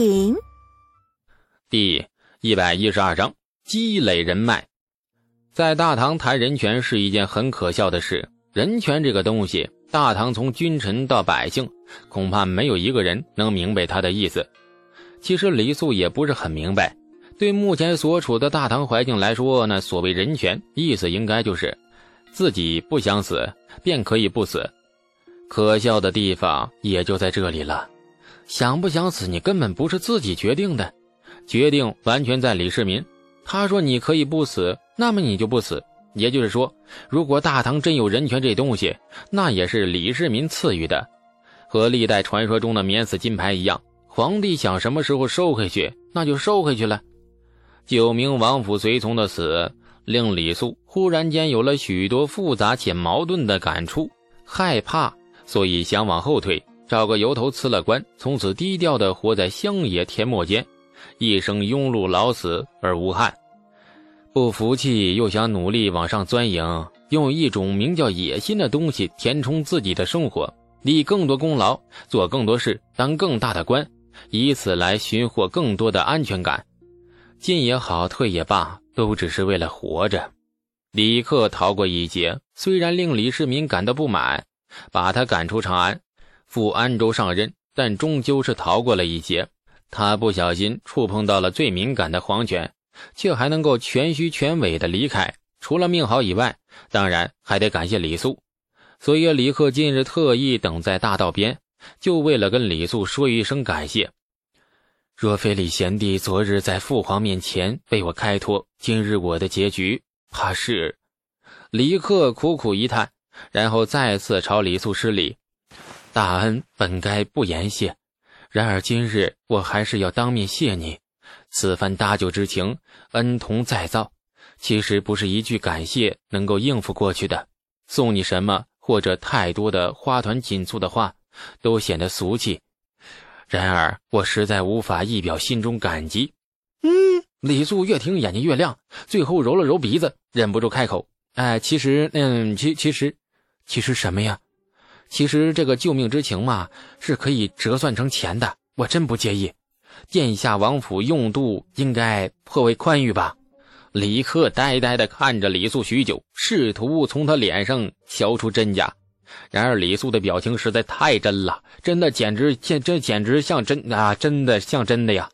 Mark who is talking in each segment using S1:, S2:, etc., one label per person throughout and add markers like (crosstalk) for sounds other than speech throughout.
S1: 品。
S2: 第一百一十二章积累人脉。在大唐谈人权是一件很可笑的事。人权这个东西，大唐从君臣到百姓，恐怕没有一个人能明白他的意思。其实李素也不是很明白。对目前所处的大唐环境来说，那所谓人权，意思应该就是自己不想死便可以不死。可笑的地方也就在这里了。想不想死，你根本不是自己决定的，决定完全在李世民。他说你可以不死，那么你就不死。也就是说，如果大唐真有人权这东西，那也是李世民赐予的，和历代传说中的免死金牌一样。皇帝想什么时候收回去，那就收回去了。九名王府随从的死，令李素忽然间有了许多复杂且矛盾的感触，害怕，所以想往后退。找个由头辞了官，从此低调的活在乡野田陌间，一生庸碌老死而无憾。不服气又想努力往上钻营，用一种名叫野心的东西填充自己的生活，立更多功劳，做更多事，当更大的官，以此来寻获更多的安全感。进也好，退也罢，都只是为了活着。李克逃过一劫，虽然令李世民感到不满，把他赶出长安。赴安州上任，但终究是逃过了一劫。他不小心触碰到了最敏感的皇权，却还能够全虚全伪的离开。除了命好以外，当然还得感谢李素。所以李克今日特意等在大道边，就为了跟李素说一声感谢。若非李贤弟昨日在父皇面前为我开脱，今日我的结局怕是……李克苦苦一叹，然后再次朝李素施礼。大恩本该不言谢，然而今日我还是要当面谢你。此番搭救之情，恩同再造，其实不是一句感谢能够应付过去的。送你什么或者太多的花团锦簇的话，都显得俗气。然而我实在无法一表心中感激。嗯，李素越听眼睛越亮，最后揉了揉鼻子，忍不住开口：“哎，其实，嗯，其其实，其实什么呀？”其实这个救命之情嘛，是可以折算成钱的，我真不介意。殿下王府用度应该颇为宽裕吧？李克呆呆地看着李素许久，试图从他脸上瞧出真假。然而李素的表情实在太真了，真的简直现这简直像真啊，真的像真的呀！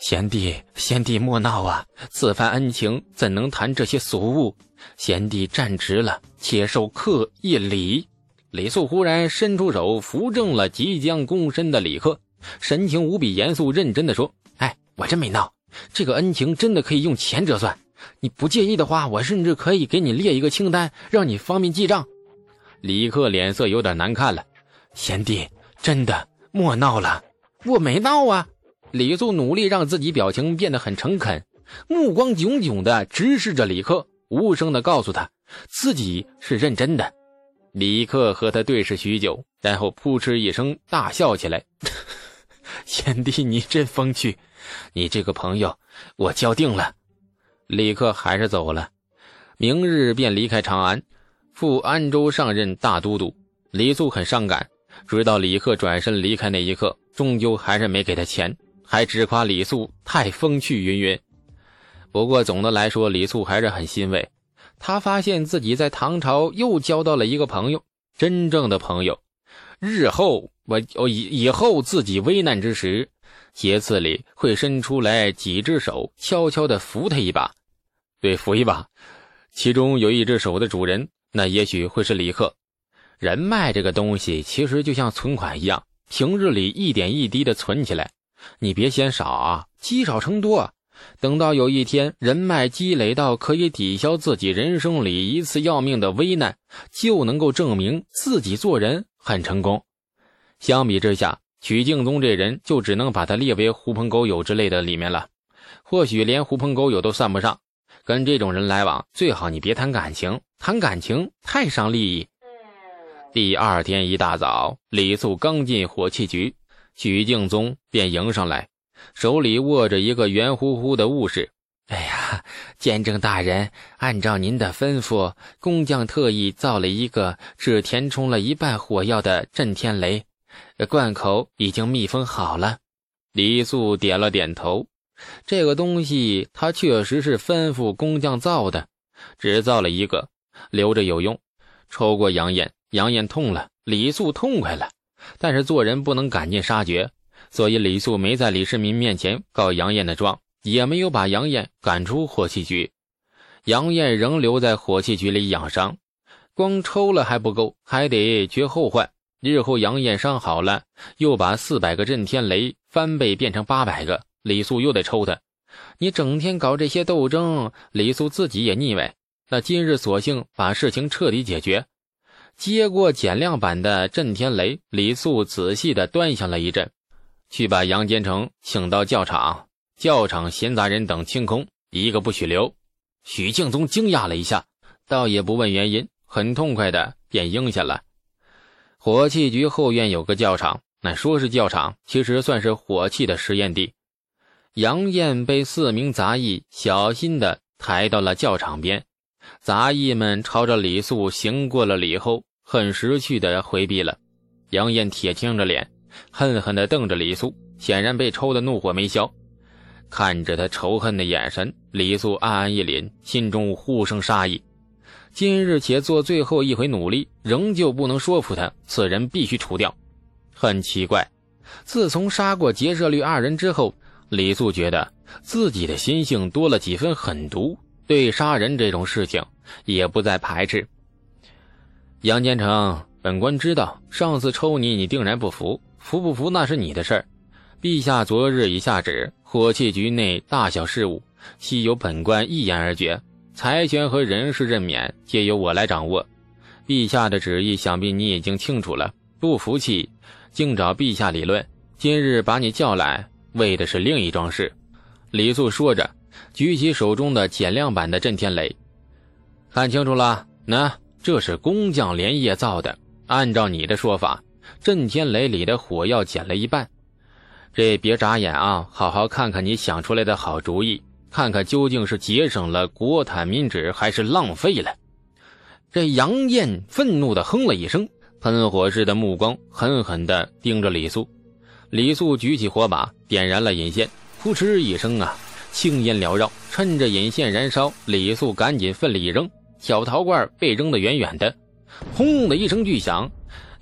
S2: 贤弟，贤弟莫闹啊！此番恩情怎能谈这些俗物？贤弟站直了，且受客一礼。李素忽然伸出手扶正了即将躬身的李克，神情无比严肃认真的说：“哎，我真没闹，这个恩情真的可以用钱折算。你不介意的话，我甚至可以给你列一个清单，让你方便记账。”李克脸色有点难看了：“贤弟，真的莫闹了，我没闹啊。”李素努力让自己表情变得很诚恳，目光炯炯地直视着李克，无声地告诉他自己是认真的。李克和他对视许久，然后扑哧一声大笑起来：“ (laughs) 贤弟，你真风趣！你这个朋友，我交定了。”李克还是走了，明日便离开长安，赴安州上任大都督。李素很伤感，直到李克转身离开那一刻，终究还是没给他钱，还直夸李素太风趣云云。不过总的来说，李素还是很欣慰。他发现自己在唐朝又交到了一个朋友，真正的朋友。日后我我以以后自己危难之时，斜刺里会伸出来几只手，悄悄地扶他一把，对，扶一把。其中有一只手的主人，那也许会是李贺。人脉这个东西，其实就像存款一样，平日里一点一滴的存起来，你别嫌少啊，积少成多。等到有一天人脉积累到可以抵消自己人生里一次要命的危难，就能够证明自己做人很成功。相比之下，曲敬宗这人就只能把他列为狐朋狗友之类的里面了，或许连狐朋狗友都算不上。跟这种人来往，最好你别谈感情，谈感情太伤利益。第二天一大早，李素刚进火器局，曲敬宗便迎上来。手里握着一个圆乎乎的物事。哎呀，监正大人，按照您的吩咐，工匠特意造了一个只填充了一半火药的震天雷，罐口已经密封好了。李素点了点头。这个东西他确实是吩咐工匠造的，只造了一个，留着有用。抽过杨艳，杨艳痛了，李素痛快了。但是做人不能赶尽杀绝，所以李素没在李世民面前告杨艳的状，也没有把杨艳赶出火器局。杨艳仍留在火器局里养伤，光抽了还不够，还得绝后患。日后杨艳伤好了，又把四百个震天雷翻倍变成八百个，李素又得抽他。你整天搞这些斗争，李素自己也腻歪。那今日索性把事情彻底解决。接过减量版的震天雷，李素仔细的端详了一阵，去把杨坚成请到教场。教场闲杂人等清空，一个不许留。许敬宗惊讶了一下，倒也不问原因，很痛快的便应下了。火器局后院有个教场，那说是教场，其实算是火器的实验地。杨艳被四名杂役小心的抬到了教场边，杂役们朝着李素行过了礼后，很识趣的回避了。杨艳铁青着脸，恨恨的瞪着李素，显然被抽的怒火没消。看着他仇恨的眼神，李素暗暗一凛，心中忽生杀意。今日且做最后一回努力，仍旧不能说服他，此人必须除掉。很奇怪，自从杀过劫舍率二人之后，李素觉得自己的心性多了几分狠毒，对杀人这种事情也不再排斥。杨坚成，本官知道上次抽你，你定然不服，服不服那是你的事儿。陛下昨日已下旨，火器局内大小事务，悉由本官一言而决。财权和人事任免皆由我来掌握，陛下的旨意想必你已经清楚了。不服气，竟找陛下理论。今日把你叫来，为的是另一桩事。李素说着，举起手中的减量版的震天雷，看清楚了，那这是工匠连夜造的。按照你的说法，震天雷里的火药减了一半。这别眨眼啊，好好看看你想出来的好主意。看看究竟是节省了国产民脂，还是浪费了？这杨艳愤怒的哼了一声，喷火似的目光狠狠地盯着李素。李素举起火把，点燃了引线，扑哧一声啊，青烟缭绕。趁着引线燃烧，李素赶紧奋力一扔，小陶罐被扔得远远的。轰的一声巨响，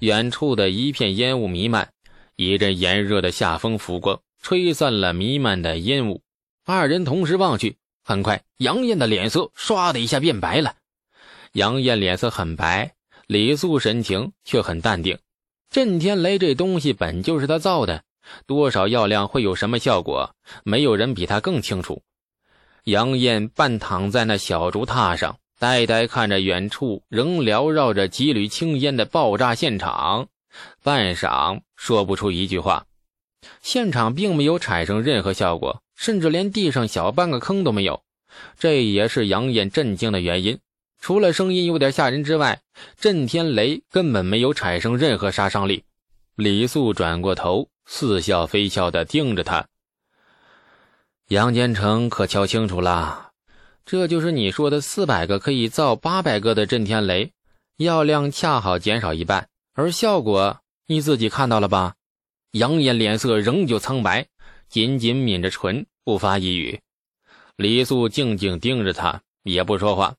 S2: 远处的一片烟雾弥漫，一阵炎热的夏风拂过，吹散了弥漫的烟雾。二人同时望去，很快，杨艳的脸色唰的一下变白了。杨艳脸色很白，李素神情却很淡定。震天雷这东西本就是他造的，多少药量会有什么效果，没有人比他更清楚。杨艳半躺在那小竹榻上，呆呆看着远处仍缭绕着几缕青烟的爆炸现场，半晌说不出一句话。现场并没有产生任何效果。甚至连地上小半个坑都没有，这也是杨艳震惊的原因。除了声音有点吓人之外，震天雷根本没有产生任何杀伤力。李素转过头，似笑非笑地盯着他。杨坚成可瞧清楚了，这就是你说的四百个可以造八百个的震天雷，药量恰好减少一半，而效果你自己看到了吧？杨艳脸色仍旧苍白。紧紧抿着唇，不发一语。李素静静盯着他，也不说话。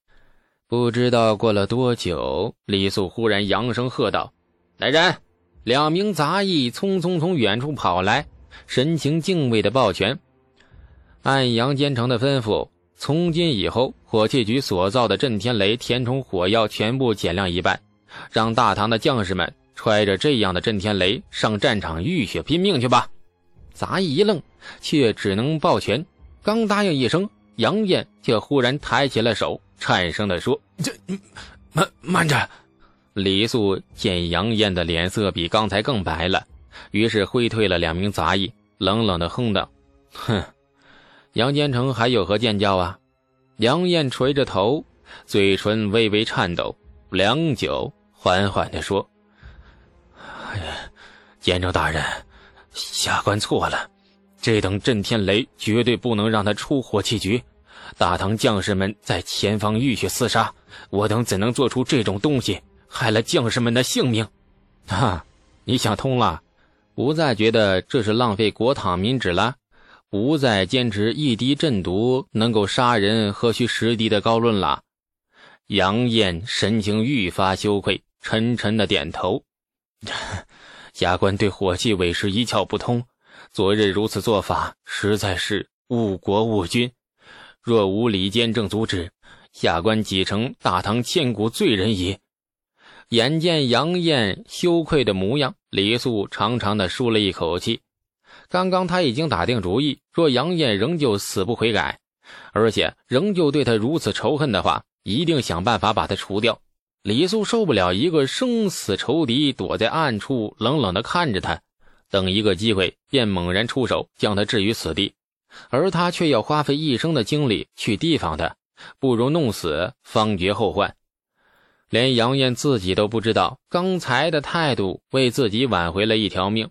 S2: 不知道过了多久，李素忽然扬声喝道：“来人！”两名杂役匆匆从远处跑来，神情敬畏的抱拳。按杨坚成的吩咐，从今以后，火器局所造的震天雷填充火药全部减量一半，让大唐的将士们揣着这样的震天雷上战场浴血拼命去吧。杂役一愣，却只能抱拳。刚答应一声，杨艳却忽然抬起了手，颤声地说：“这……慢慢着。”李素见杨艳的脸色比刚才更白了，于是挥退了两名杂役，冷冷地哼道：“哼，杨坚成还有何见教啊？”杨艳垂着头，嘴唇微微颤抖，良久，缓缓地说：“哎呀，监正大人。”下官错了，这等震天雷绝对不能让他出火器局。大唐将士们在前方浴血厮杀，我等怎能做出这种东西，害了将士们的性命？(laughs) 哈，你想通了？不再觉得这是浪费国帑民脂了，不再坚持一滴鸩毒能够杀人何须十滴的高论了。杨艳神情愈发羞愧，沉沉的点头。(laughs) 下官对火器委实一窍不通，昨日如此做法，实在是误国误君。若无李监正阻止，下官几成大唐千古罪人矣。眼见杨艳羞愧的模样，李素长长的舒了一口气。刚刚他已经打定主意，若杨艳仍旧死不悔改，而且仍旧对他如此仇恨的话。一定想办法把他除掉。李素受不了一个生死仇敌躲在暗处冷冷的看着他，等一个机会便猛然出手将他置于死地，而他却要花费一生的精力去提防他，不如弄死方绝后患。连杨艳自己都不知道，刚才的态度为自己挽回了一条命。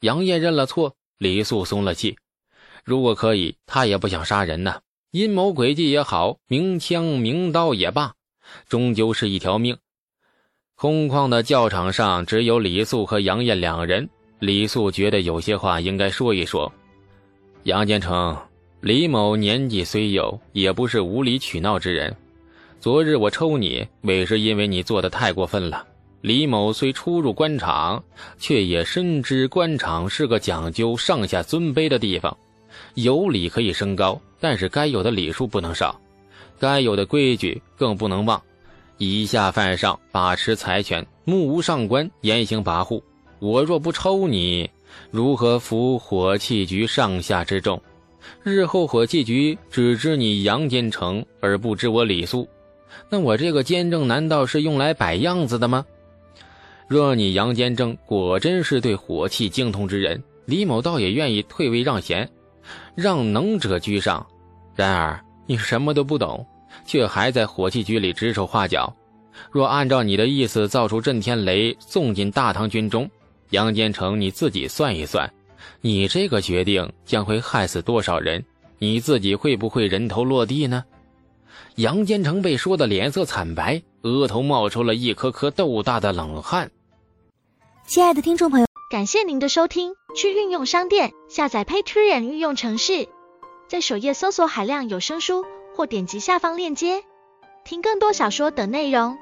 S2: 杨艳认了错，李素松了气。如果可以，他也不想杀人呢。阴谋诡计也好，明枪明刀也罢，终究是一条命。空旷的教场上只有李素和杨艳两人。李素觉得有些话应该说一说。杨建成，李某年纪虽幼，也不是无理取闹之人。昨日我抽你，为是因为你做的太过分了。李某虽初入官场，却也深知官场是个讲究上下尊卑的地方。有理可以升高，但是该有的礼数不能少，该有的规矩更不能忘。以下犯上，把持财权，目无上官，严刑跋扈。我若不抽你，如何服火器局上下之众？日后火器局只知你杨坚成，而不知我李素，那我这个监正难道是用来摆样子的吗？若你杨坚正果真是对火器精通之人，李某倒也愿意退位让贤。让能者居上，然而你什么都不懂，却还在火器局里指手画脚。若按照你的意思造出震天雷，送进大唐军中，杨坚成，你自己算一算，你这个决定将会害死多少人？你自己会不会人头落地呢？杨坚成被说的脸色惨白，额头冒出了一颗颗豆大的冷汗。
S1: 亲爱的听众朋友。感谢您的收听，去运用商店下载 Patreon 运用城市，在首页搜索海量有声书，或点击下方链接听更多小说等内容。